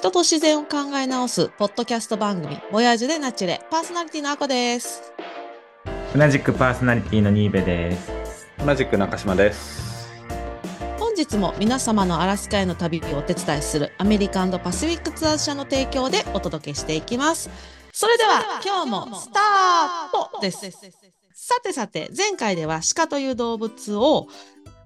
人と自然を考え直すポッドキャスト番組ボヤージュでナチュレパーソナリティのあこです同じくパーソナリティのニーベです。同じく中島です。本日も皆様のアラスカへの旅をお手伝いするアメリカンドパシフィックツアーズ社の提供でお届けしていきますそれでは今日もスタートですさてさて前回では鹿という動物を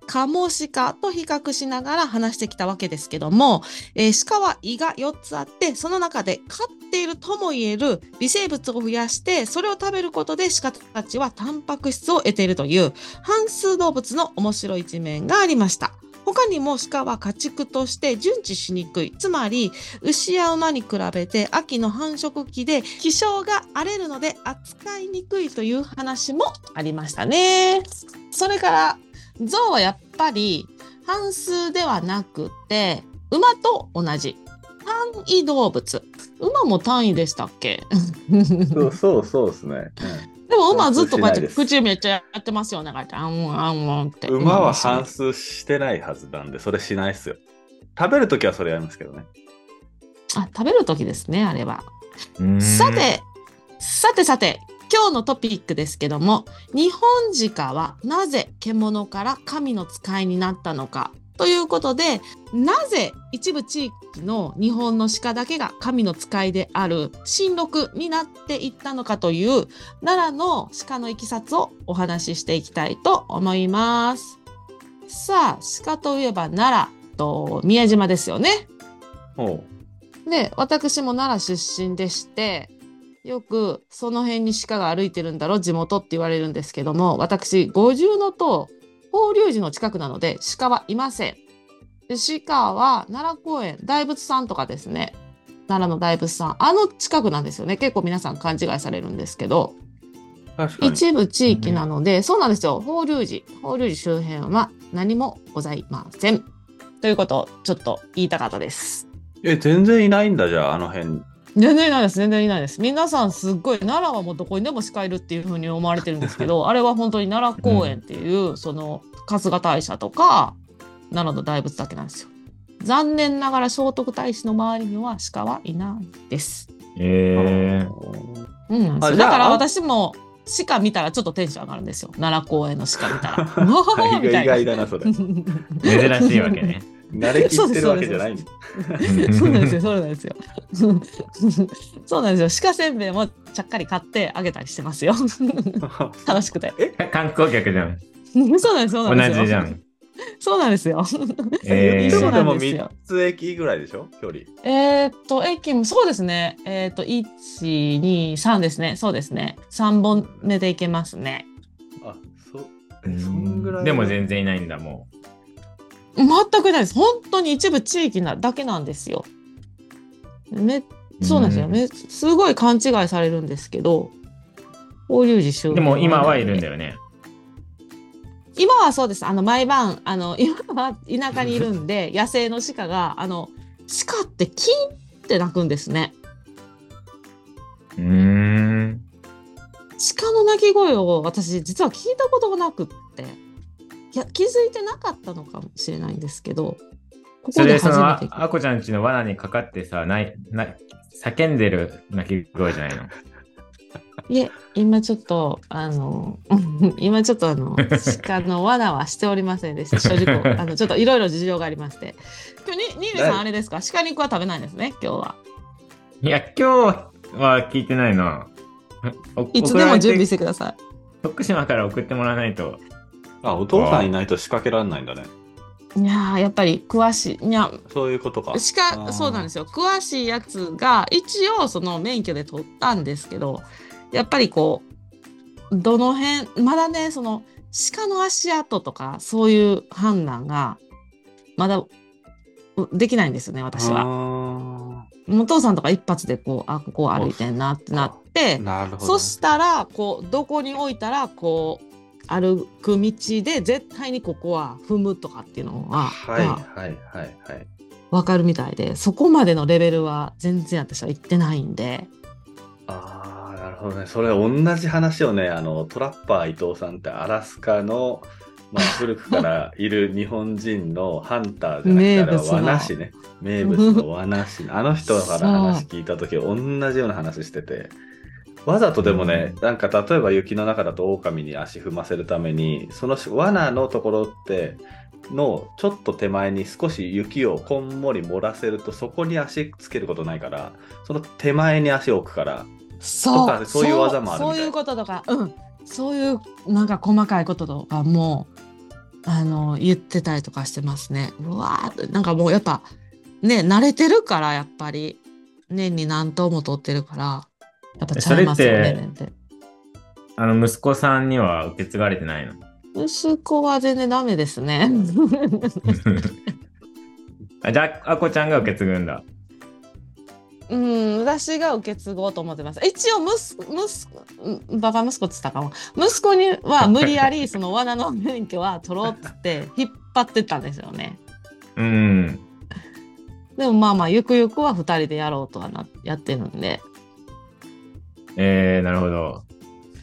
カモシカと比較しながら話してきたわけですけども、えー鹿は胃が4つあってその中で飼っているとも言える微生物を増やしてそれを食べることで鹿たちはタンパク質を得ているという半数動物の面白い一面がありました。他にも鹿は家畜として順治しにくい。つまり、牛や馬に比べて秋の繁殖期で気性が荒れるので扱いにくいという話もありましたね。それから、象はやっぱり半数ではなくて、馬と同じ。単位動物。馬も単位でしたっけ？そうそうそうですね。でも馬はずっとこうやって口めっちゃやってますよね。あんあんあんって。馬は半反数してないはずなんで、それしないっすよ。食べるときはそれやりますけどね。あ、食べる時ですね、あれは。さ、て、さてさて、今日のトピックですけども、ニホンジカはなぜ獣から神の使いになったのかということで、なぜ一部地域の日本の鹿だけが神の使いである神禄になっていったのかという奈良の鹿のいきさつをお話ししていきたいと思います。さあ、鹿といえば奈良と宮島ですよね。ほで、私も奈良出身でして、よくその辺に鹿が歩いてるんだろ、地元って言われるんですけども、私、五重の塔、法隆寺の近くなので、鹿はいません。で鹿は奈良公園、大仏さんとかですね、奈良の大仏さん、あの近くなんですよね。結構皆さん勘違いされるんですけど。一部地域なので、そうなんですよ。法隆寺、法隆寺周辺は何もございません。ということをちょっと言いたかったです。え、全然いないんだ、じゃあ、あの辺。全然いないです。全然いないです。皆さんすっごい奈良はもうどこにでも鹿いるっていう風に思われてるんですけど、あれは本当に奈良公園っていう、その春日大社とか奈良の大仏だけなんですよ。残念ながら聖徳太子の周りには鹿はいないです。えうんだから私も鹿見たらちょっとテンション上がるんですよ。奈良公園の鹿見たら。うわーみたいな意外だな、それ。ー、珍しいわけね。慣れきってるわけじゃない。そうなんですよ、そうなんですよ。そうなんですよ。鹿せんべいもちゃっかり買ってあげたりしてますよ。楽しくて。観光客じゃん。そうなんです、そう同なんですよ。じじゃん。そうなんですよ。えそうなんですよ3つ駅ぐらいでしょ？距離。えーっと、駅もそうですね。えーっと、1、2、3ですね。そうですね。3本目で行けますね。あ、そう。え、そんぐらい。でも全然いないんだ、も全くないです。本当に一部地域なだけなんですよ。めう。そうなんですよ。めすごい勘違いされるんですけど、法隆寺周でも今はいるんよ。だよね。今はそうです。あの、毎晩、あの、今は田舎にいるんで、野生の鹿が、あの、鹿ってキーンって鳴くんですね。うーん。鹿の鳴き声を私実は聞いたことがなくっていや気づいてなかったのかもしれないんですけどこそこで初めあてあこちゃんちの罠にかかってさ、ない、ない、叫んでる鳴き声じゃないの？いえ 今ちょっとあの今ちょっとあの鹿の罠はしておりませんでした正直 あのちょっといろいろ事情がありまして今日にニールさんはいあれですか？鹿肉は食べないんですね今日はいや、今日は聞いてないな。おいつでも準備し送てください徳島から送ってもらわないと。あ、お父さんいないと仕掛けられないんだね。いやーやっぱり詳しいいやそういうことか。あ鹿ーそうなんですよ詳しいやつが一応その免許で取ったんですけどやっぱりこうどの辺まだねその鹿の足跡とかそういう判断がまだうできないんですよね私は。は。お父さんとか一発でこうあここ歩いてんなってなってなるほど。そしたらこうどこに置いたらこう歩く道で絶対にここは踏むとかっていうのは、はいがはいはいはい。わかるみたいでそこまでのレベルは全然私は行ってないんでああ、なるほどね。それ同じ話をね、あの、トラッパー伊藤さんってアラスカのまあ、古くからいる日本人のハンターじゃなくて、あれは名物の和なしね。名物の和なし。あの人から話聞いたとき、同じような話してて。わざとでもね、なんか例えば雪の中だと狼に足踏ませるために、その罠のところって、のちょっと手前に少し雪をこんもり盛らせるとそこに足つけることないからその手前に足を置くからそうとかそういう技もあるそういうこととか、うん、そういうなんか細かいこととかもあの言ってたりとかしてますね。うわーなんかもうやっぱね慣れてるからやっぱり。年に何頭も取ってるからやっぱちゃいますよね。あの、息子さんには受け継がれてないの？息子は全然ダメですね。あじゃあ、あこちゃんが受け継ぐんだ。うん、私が受け継ごうと思ってます。一応息子、息子、うんババ息子って言ったかも。息子には無理やりその罠の免許は取ろうって 引っ張ってったんですよね。うん。でもまあまあ、ゆくゆくは二人でやろうとはな、やってるんで。えー、なるほど。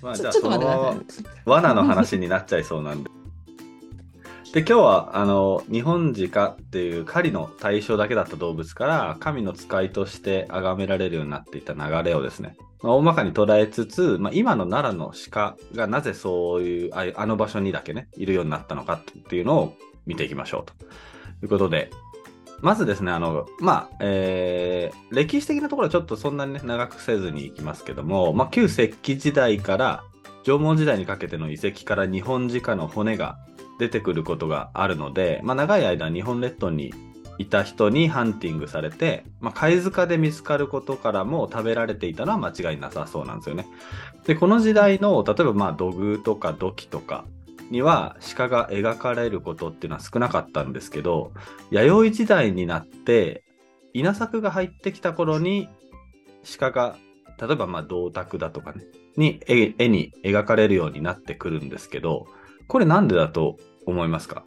まあ、ちょちょっとじゃあその待ってください。罠の話になっちゃいそうなんで。で今日はあの日本鹿っていう狩りの対象だけだった動物から神の使いとして崇められるようになっていった流れをですね、まあ、大まかに捉えつつ、まあ、今の奈良の鹿がなぜそういうああの場所にだけねいるようになったのかっていうのを見ていきましょうということでまずですねあのまあえー歴史的なところはちょっとそんなに、ね、長くせずにいきますけども、まあ、旧石器時代から縄文時代にかけての遺跡から日本鹿の骨が出てくることがあるので、まあ、長い間日本列島にいた人にハンティングされて、まあ、貝塚で見つかることからも食べられていたのは間違いなさそうなんですよね。でこの時代の例えばまあ土偶とか土器とかには鹿が描かれることっていうのは少なかったんですけど弥生時代になって稲作が入ってきた頃に鹿が例えばまあ銅鐸だとかねに絵絵に描かれるようになってくるんですけどこれなんでだと思いますか、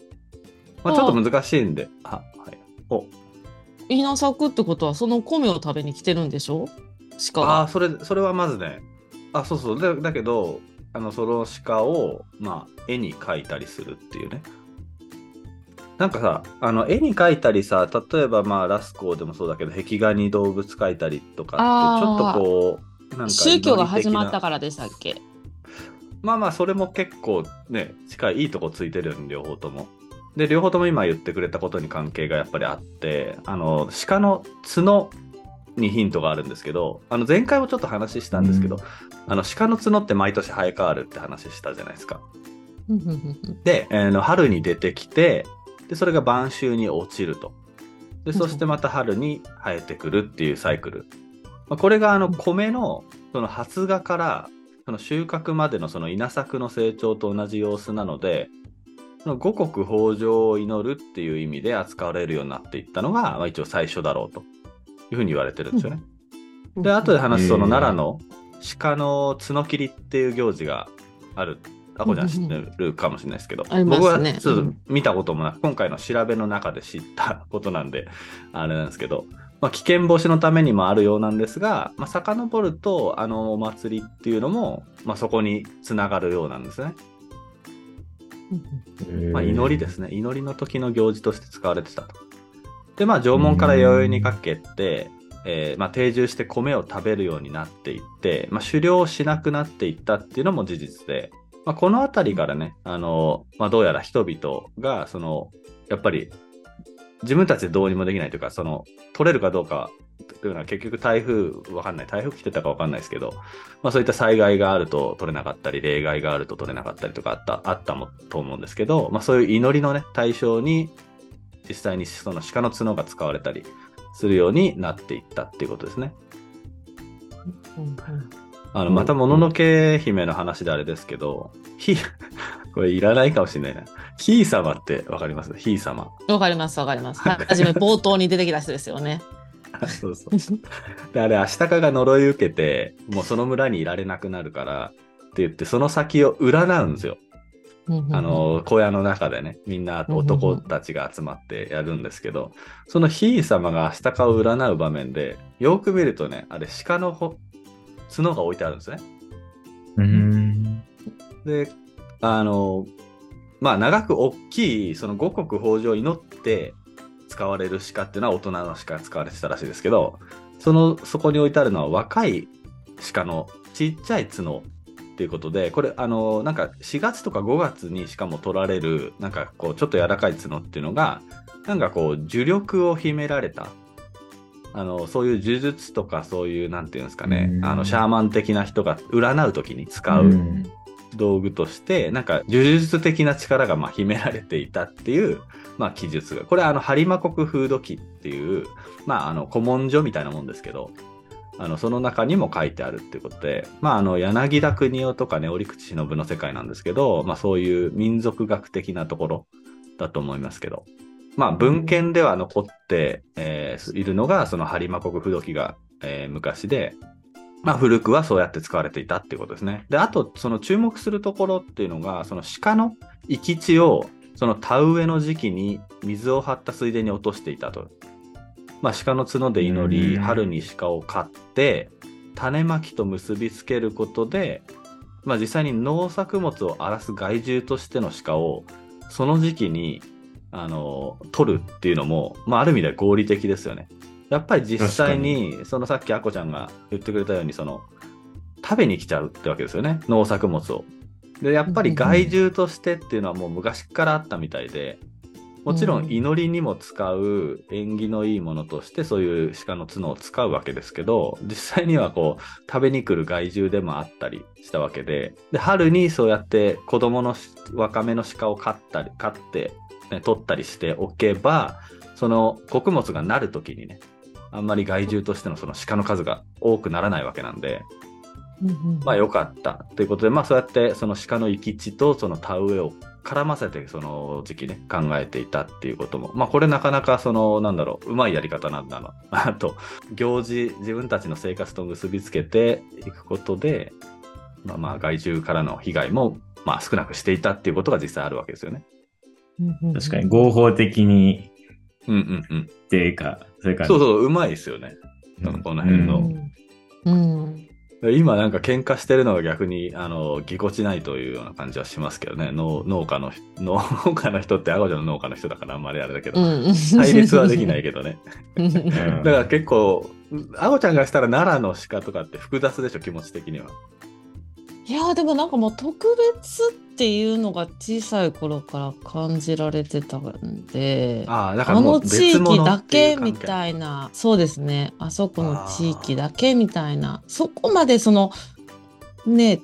まあ、ちょっと難しいんで。あはい。お。稲作ってことはその米を食べに来てるんでしょ？鹿あが。あ。それそれはまずね。あそうそう。だだけどあのその鹿をまあ絵に描いたりするっていうね。なんかさあの絵に描いたりさ例えばまあラスコーでもそうだけど壁画に動物描いたりとかってちょっとこうなんか宗教が始まったらからでしたっけ？まあまあそれも結構ね近いいいとこついてるよね両方とも。で両方とも今言ってくれたことに関係がやっぱりあってあの鹿の角にヒントがあるんですけどあの前回もちょっと話したんですけど、うん。あの鹿の角って毎年生え変わるって話したじゃないですかで、えーの春に出てきてでそれが晩秋に落ちると。でそしてまた春に生えてくるっていうサイクル、まあ、これがあの米のその発芽からその収穫までのその稲作の成長と同じ様子なのでその五穀豊穣を祈るっていう意味で扱われるようになっていったのが、まあ、一応最初だろうと。いうふうに言われてるんですよね。で後で話すその奈良の鹿の角切りっていう行事がある。あこちゃん知ってるかもしれないですけど、あります僕はねちょっとうん見たこともなく、今回の調べの中で知ったことなんで、あれなんですけど、まあ、危険防止のためにもあるようなんですが、まあ、遡ると、あのお祭りっていうのも、まあ、そこにつながるようなんですね。まあ、祈りですね。祈りの時の行事として使われてたと。で、まあ、縄文から弥生にかけて、えーまあ、定住して米を食べるようになっていって、まあ、狩猟しなくなっていったっていうのも事実で、まあ、この辺りからね、あの、まあ、どうやら人々が、その、やっぱり、自分たちでどうにもできないというか、その、取れるかどうか、というのは結局台風、わかんない。台風来てたかわかんないですけど、まあそういった災害があると取れなかったり、例外があると取れなかったりとかあった、あったもと思うんですけど、まあそういう祈りのね、対象に、実際にその鹿の角が使われたりするようになっていったっていうことですね。うんうんあの、うんまた、もののけ姫の話であれですけど、ひ、これいらないかもしれないな。ひい様ってわかります？ひい様。わかりますわかります。はじめ冒頭に出てきた人ですよね。そうそう。で、あれ、アシタカが呪い受けて、もうその村にいられなくなるから、って言って、その先を占うんですよ。あの、小屋の中でね、みんな男たちが集まってやるんですけど、そのひい様がアシタカを占う場面で、よく見るとね、あれ、鹿のほ角が置いてあるんですね。うん。で、あの、まあ長く大きいその五穀豊穣を祈って使われる鹿っていうのは大人の鹿が使われてたらしいですけど、その、そこに置いてあるのは若い鹿のちっちゃい角っていうことで、これ、あの、なんか4月とか5月にしかも取られる、なんかこう、ちょっと柔らかい角っていうのが、なんかこう、呪力を秘められた、あの、そういう呪術とかそういう、なんていうんですかね。う、ん。あの、シャーマン的な人が占う時に使ううん。道具として、なんか呪術的な力がまあ秘められていたっていう、まあ記述が。これはあの、播磨国風土記っていう、まああの、古文書みたいなもんですけど、あの、その中にも書いてあるっていうことで、まああの、柳田国夫とかね、折口忍の世界なんですけど、まあそういう民族学的なところだと思いますけど、まあ文献では残って、えーいるのが、その播磨国風土記が、えー昔で、まあ、古くはそうやって使われていたっていうことですね。で、あと、その注目するところっていうのが、その鹿の生き地を、その田植えの時期に水を張った水田に落としていたと。まあ、鹿の角で祈り、うん春に鹿を飼って、種まきと結びつけることで、まあ、実際に農作物を荒らす害獣としての鹿を、その時期に、あの、取るっていうのも、まあ、ある意味では合理的ですよね。やっぱり実際に、そのさっきあこちゃんが言ってくれたように、その、食べに来ちゃうってわけですよね、農作物を。で、やっぱり害獣としてっていうのはもう昔からあったみたいで、もちろん祈りにも使う縁起のいいものとしてそういう鹿の角を使うわけですけど、実際にはこう食べに来る害獣でもあったりしたわけで、で、春にそうやって子供のし若めの鹿を飼ったり、飼って、ね、取ったりしておけば、その穀物がなるときにね、あんまり害獣としてのその鹿の数が多くならないわけなんで、まあ良かったということで、まあそうやってその鹿の生き地とその田植えを絡ませてその時期ね考えていたっていうことも、まあこれなかなかそのなんだろう、うまいやり方なんだな。あと、行事、自分たちの生活と結びつけていくことで、まあまあ害獣からの被害もまあ少なくしていたっていうことが実際あるわけですよね。確かに合法的にうんうんうん。っていうか、それから、そうそう、うまいですよね。うんこの辺のうん。うん。今なんか喧嘩してるのが逆に、あの、ぎこちないというような感じはしますけどね。農農家の人、農家の人ってアゴちゃんの農家の人だからあんまりあれだけど、うん。対立はできないけどね。だから結構、アゴちゃんがしたら奈良の鹿とかって複雑でしょ、気持ち的には。いやーでもなんかもう特別っていうのが小さい頃から感じられてたんで。ああ、の地域だけみたいな、そうですね。あそこの地域だけみたいな、そこまでその、ね、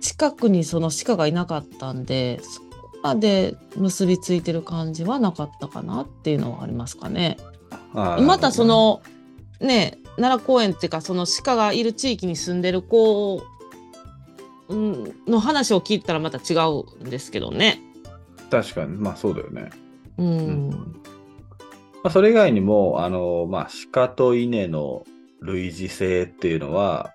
近くにその鹿がいなかったんで、そこまで結びついてる感じはなかったかなっていうのはありますかね。またそ、の、ね、奈良公園っていうか、その鹿がいる地域に住んでる子うんの話を聞いたらまた違うんですけどね。確かに、まあそうだよね。うん。まあ、それ以外にも、あの、まあ、鹿と稲の類似性っていうのは、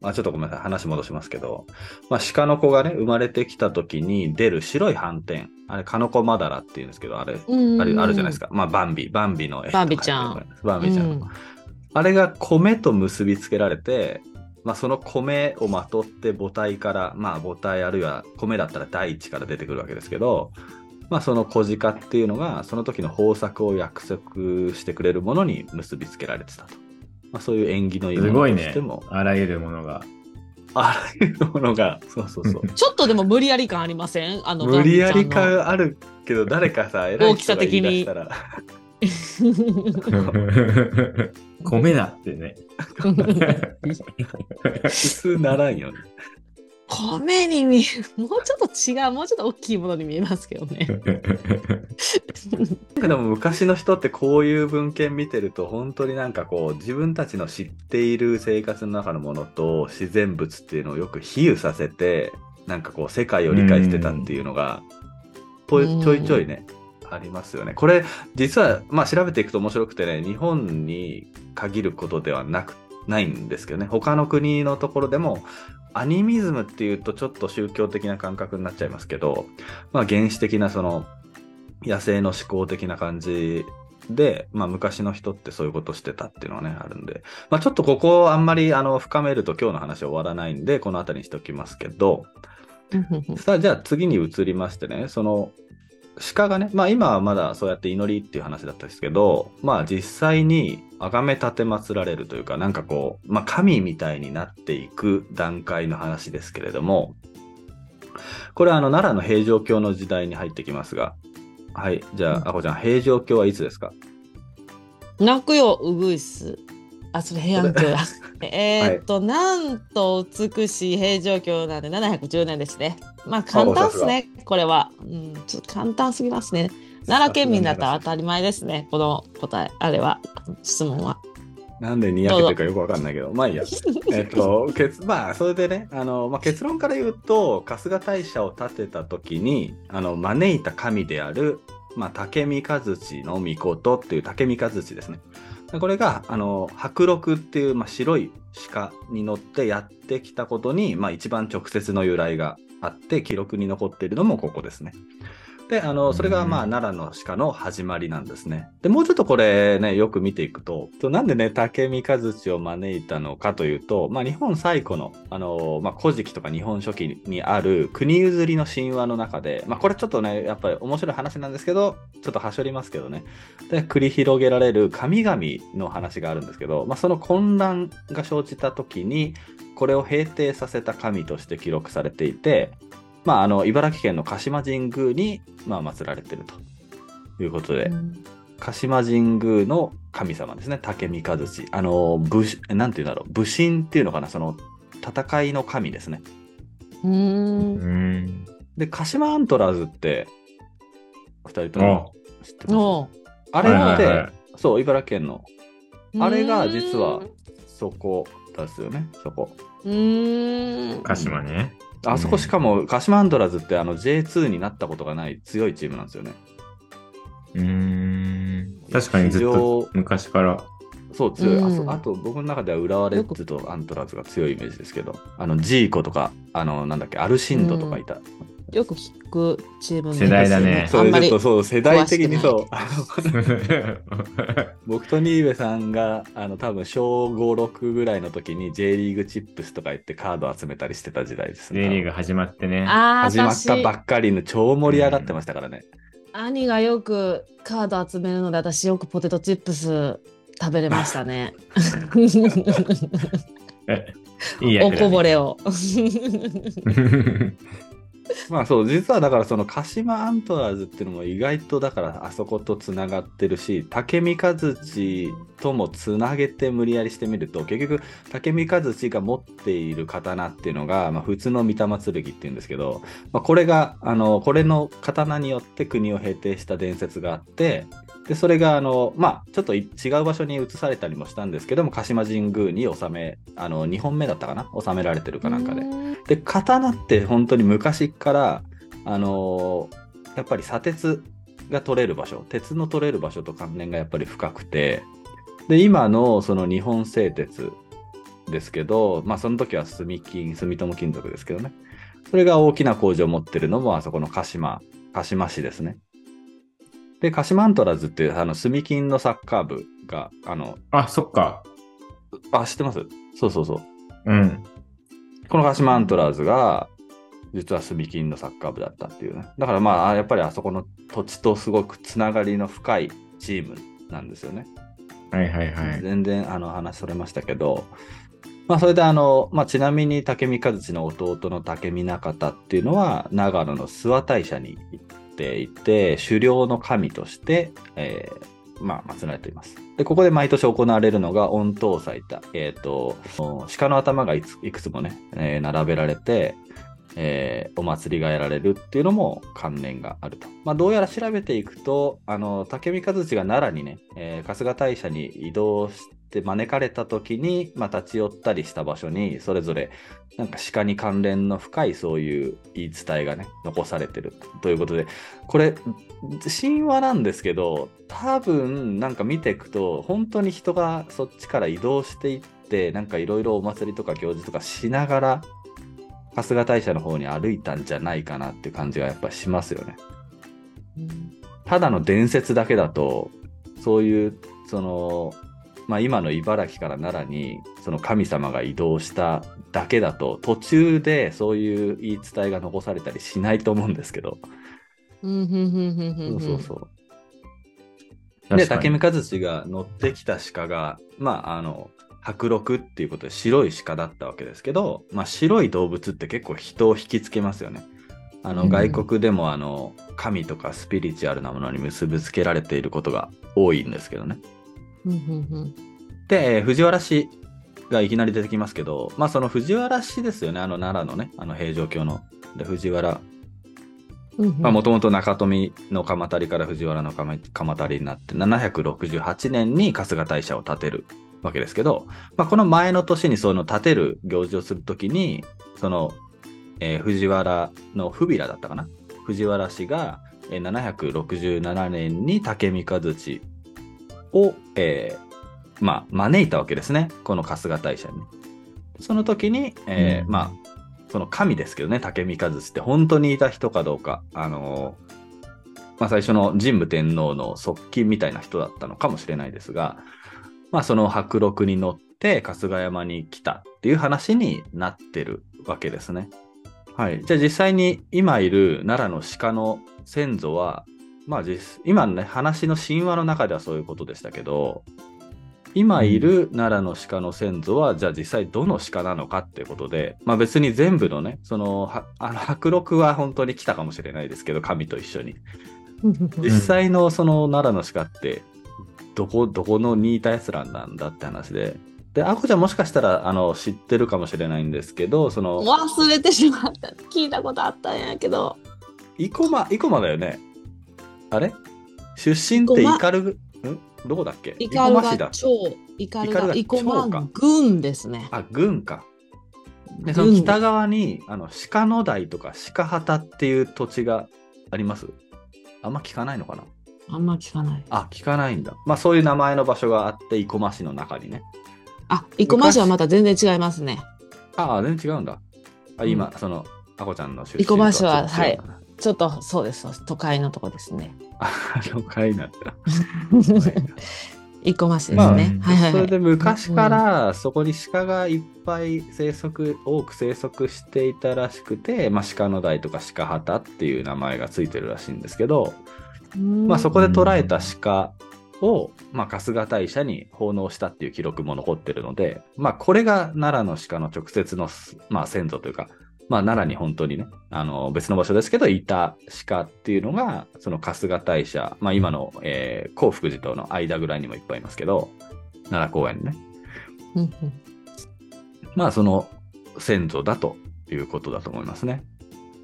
まあ、ちょっとごめんなさい、話戻しますけど、まあ、鹿の子がね、生まれてきた時に出る白い斑点、あれ、カノコマダラっていうんですけど、あれ、うんあれあるじゃないですか。まあ、バンビ、バンビの絵とかバンビちゃん。バンビちゃん。うんあれが米と結びつけられて、まあ、その米をまとって母体から、まあ、母体あるいは米だったら大地から出てくるわけですけど、まあ、その小鹿っていうのが、その時の豊作を約束してくれるものに結びつけられてたと。まあ、そういう縁起のいいものすごいねとしても、。あらゆるものが。あらゆるものが、そうそうそう。ちょっとでも無理やり感ありません？あの無理やり感あるけど、誰かさ、偉い人が言い出したら、米だってね。普通ならんよね。米に見える。もうちょっと違う、もうちょっと大きいものに見えますけどね。でも昔の人ってこういう文献見てると本当になんかこう自分たちの知っている生活の中のものと自然物っていうのをよく比喩させてなんかこう世界を理解してたっていうのがうんちょいちょいねありますよね。これ実はまあ調べていくと面白くてね日本に限ることではなくないんですけどね。他の国のところでもアニミズムっていうとちょっと宗教的な感覚になっちゃいますけど、まあ原始的なその野生の思考的な感じで、まあ昔の人ってそういうことしてたっていうのはね、あるんで、まあちょっとここをあんまりあの深めると今日の話は終わらないんで、この辺りにしておきますけど、さあ、じゃあ次に移りましてね、その、鹿がね、まあ今はまだそうやって祈りっていう話だったんですけど、まあ実際に崇め立て祀られるというか、なんかこう、まあ神みたいになっていく段階の話ですけれども、これはあの奈良の平城京の時代に入ってきますが、はい、じゃあ、あこちゃん、平城京はいつですか？泣くよ、うぐいす。あ、それ平安京だ。えーっと、なんと美しい平城京なんで710年ですね。まあ簡単ですね、これは。うん、ちょっと簡単すぎますね。奈良県民だったら当たり前ですね、この答え、あれは、質問は。なんでにやけてるかよくわかんないけど、まあいいや。えっと、結まあ、それでね、あの、まあ、結論から言うと、春日大社を建てた時に、あの、招いた神である、まあ、竹三和地の御事っていう竹三和地ですね。これが、あの、白鹿っていう、まあ、白い鹿に乗ってやってきたことに、まあ、一番直接の由来があって、記録に残っているのもここですね。で、あの、それがまあうん奈良の鹿の始まりなんですね。で、もうちょっとこれね、よく見ていくと、となんでね、竹三和地を招いたのかというと、まあ日本最古の、あの、まあ古事記とか日本書紀にある国譲りの神話の中で、まあこれちょっとね、やっぱり面白い話なんですけど、ちょっとはしょりますけどね。で、繰り広げられる神々の話があるんですけど、まあその混乱が生じた時に、これを平定させた神として記録されていて、まあ、あの茨城県の鹿島神宮に、まあ、祀られていると。いうことで、うん。鹿島神宮の神様ですね、竹三和地。あの、武士、なんていうんだろう、武神っていうのかな、その、戦いの神ですね。うーん。うん。で、鹿島アントラーズって、二人とも知ってます？あれって、はいはいはい。そう、茨城県の、あれが実はうそこですよね、そこ。ーん。鹿島ね。あそこしかも、鹿島アントラーズってあの J2 になったことがない強いチームなんですよね。うーん。確かにずっと昔から。そう、強い。ああと、僕の中では浦和レッズとアントラーズが強いイメージですけど、あの、ジーコとか、あの、なんだっけ、アルシンドとかいた。よく聞くチーム名世代だねですよあんまりそれちょっとそう、世代的にそう、あ の僕と新部さんが、あの、多分小5、6ぐらいの時に J リーグチップスとか言ってカード集めたりしてた時代ですね。J リーグ始まってね。ああ、始まったば私、っかりの超盛り上がってましたからね。兄がよくカード集めるので、私よくポテトチップス食べれましたね。いいやおこぼれを。まあそう、実はだからその鹿島アントラーズっていうのも意外とだからあそことつながってるし、武見和地ともつなげて無理やりしてみると、結局武見和地が持っている刀っていうのが、まあ、普通の御霊剣っていうんですけど、まあ、これが、あの、これの刀によって国を平定した伝説があって、で、それが、あの、まあ、ちょっとい違う場所に移されたりもしたんですけども、鹿島神宮に収め、あの、2本目だったかな？収められてるかなんかで。で刀って本当に昔からあのーやっぱり砂鉄が取れる場所鉄の取れる場所と関連がやっぱり深くてで今のその日本製鉄ですけどまあその時は住金住友金属ですけどね。それが大きな工場を持ってるのもあそこの鹿島鹿島市ですねで鹿島アントラーズっていうあの住金のサッカー部があのあ、そっか。あ知ってます？そうそうそううん。この鹿島アントラーズが、実は住金のサッカー部だったっていうね。だからまあ、やっぱりあそこの土地とすごくつながりの深いチームなんですよね。はいはいはい。全然あの話それましたけど、まあそれであの、まあちなみに竹見和地の弟の竹見中田っていうのは、長野の諏訪大社に行っていて、狩猟の神として、えーまあ、祀られています。で、ここで毎年行われるのが、御頭祭だ。えっ、と、鹿の頭がいついくつもね、えー並べられて、えーお祭りがやられるっていうのも関連があると。まあ、どうやら調べていくと、あの、竹見和地が奈良にね、えー春日大社に移動して招かれた時に、まあ、立ち寄ったりした場所に、それぞれ、なんか鹿に関連の深いそういう言い伝えがね、残されてるということで、これ、神話なんですけど、多分、なんか見ていくと、本当に人がそっちから移動していって、なんかいろいろお祭りとか行事とかしながら、春日大社の方に歩いたんじゃないかなって感じがやっぱしますよね。ただの伝説だけだと、そういう、その、まあ、今の茨城から奈良にその神様が移動しただけだと途中でそういう言い伝えが残されたりしないと思うんですけど、そうそうそう。で、竹見和志が乗ってきた鹿が、まあ、あの、白鹿っていうことで白い鹿だったわけですけど、まあ、白い動物って結構人を引きつけますよね。あのうん外国でもあの神とかスピリチュアルなものに結びつけられていることが多いんですけどね。で、えー藤原氏がいきなり出てきますけど、まあその藤原氏ですよね、あの奈良のね、あの平城京の。で、藤原、もともと中富の鎌足りから藤原の鎌鎌足りになって、768年に春日大社を建てるわけですけど、まあこの前の年にその建てる行事をするときに、その、えー藤原の不比羅だったかな。藤原氏が、えー767年に竹見和地を、えーまあ、招いたわけですね。この春日大社にね。その時に、えーうんまあ、その神ですけどね、竹見和地って本当にいた人かどうか、あのーまあ、最初の神武天皇の側近みたいな人だったのかもしれないですが、まあ、その白鹿に乗って春日山に来たっていう話になってるわけですね。はい。じゃあ実際に今いる奈良の鹿の先祖は、まあ実、今のね、話の神話の中ではそういうことでしたけど、今いる奈良の鹿の先祖は、じゃあ実際どの鹿なのかっていうことで、まあ別に全部のね、その、はあの白鹿は本当に来たかもしれないですけど、神と一緒に。実際のその奈良の鹿って、どこ、どこの似たやつらなんだって話で。で、あこちゃんもしかしたら、あの、知ってるかもしれないんですけど、その、忘れてしまった。聞いたことあったんやけど。生駒、生駒だよね。あれ？出身ってイカルグ、ん？どこだっけ？イカルが。超、イカルが、イコマ超か軍ですね。あ、郡か。で、郡その北側に、あの、鹿野台とか鹿畑っていう土地があります？あんま聞かないのかな？あんま聞かない。あ、聞かないんだ。まあ、そういう名前の場所があって、生駒市の中にね。あ、イコマ市はまた全然違いますね。ああ、全然違うんだ。あ、今、その、あこちゃんの出身生駒市はとちょっと違うんだな。ちょっとそうです、そうです都会のとこですね。あ、了解なんだ。イコマ市ですまあね。はいはいはい。それで昔からそこに鹿がいっぱい生息、多く生息していたらしくて、まあ、鹿の台とか鹿畑っていう名前がついてるらしいんですけど、まあ、そこで捕らえた鹿を、まあ、春日大社に奉納したっていう記録も残ってるので、まあ、これが奈良の鹿の直接の、まあ、先祖というか、まあ、奈良に本当にね、あの、別の場所ですけど、いた鹿っていうのが、その春日大社、まあ、今の、えー、興福寺との間ぐらいにもいっぱいいますけど、奈良公園にね。まあ、その先祖だということだと思いますね。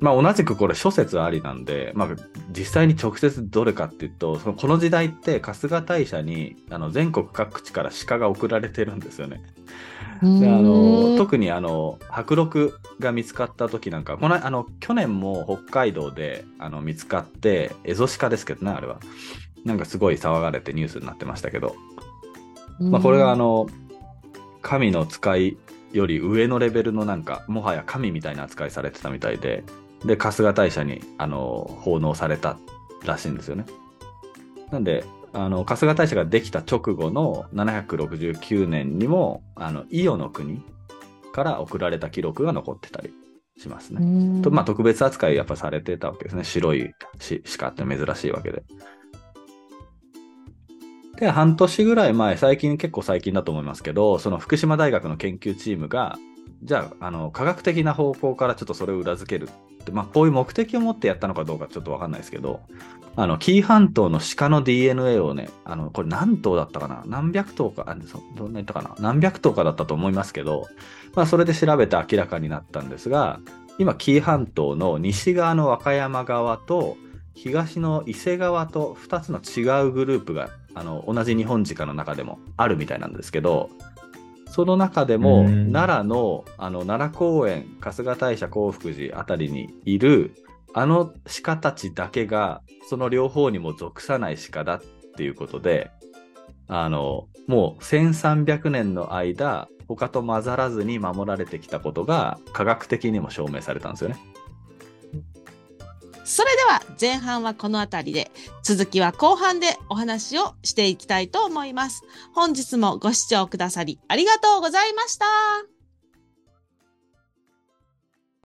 まあ、同じくこれ諸説ありなんで、まあ、実際に直接どれかっていうと、そのこの時代って春日大社にあの全国各地から鹿が送られてるんですよね。であの特にあの白鹿が見つかった時なんかこのあの去年も北海道であの見つかってエゾシカですけどねあれは。なんかすごい騒がれてニュースになってましたけど、まあ、これがあの神の使いより上のレベルのなんかもはや神みたいな扱いされてたみたいでで春日大社にあの奉納されたらしいんですよね。なんであの春日大社ができた直後の769年にもあの伊予の国から送られた記録が残ってたりしますね。うんとまあ、特別扱いやっぱされてたわけですね。白いし鹿って珍しいわけで。で、半年ぐらい前、最近、結構最近だと思いますけど、その福島大学の研究チームが、じゃあ、あの、科学的な方向からちょっとそれを裏付けるって、まあ、こういう目的を持ってやったのかどうかちょっとわかんないですけど、あの、紀伊半島の鹿の DNA をね、あの、これ何頭だったかな？何百頭か、あ、そどんな言ったかな？何百頭かだったと思いますけど、まあ、それで調べて明らかになったんですが、今、紀伊半島の西側の和歌山側と、東の伊勢側と2つの違うグループがあの同じ日本鹿の中でもあるみたいなんですけどその中でもうん奈良のあの奈良公園春日大社興福寺あたりにいるあの鹿たちだけがその両方にも属さない鹿だっていうことであのもう1300年の間他と混ざらずに守られてきたことが科学的にも証明されたんですよね。それでは前半はこの辺りで続きは後半でお話をしていきたいと思います。本日もご視聴くださりありがとうございました。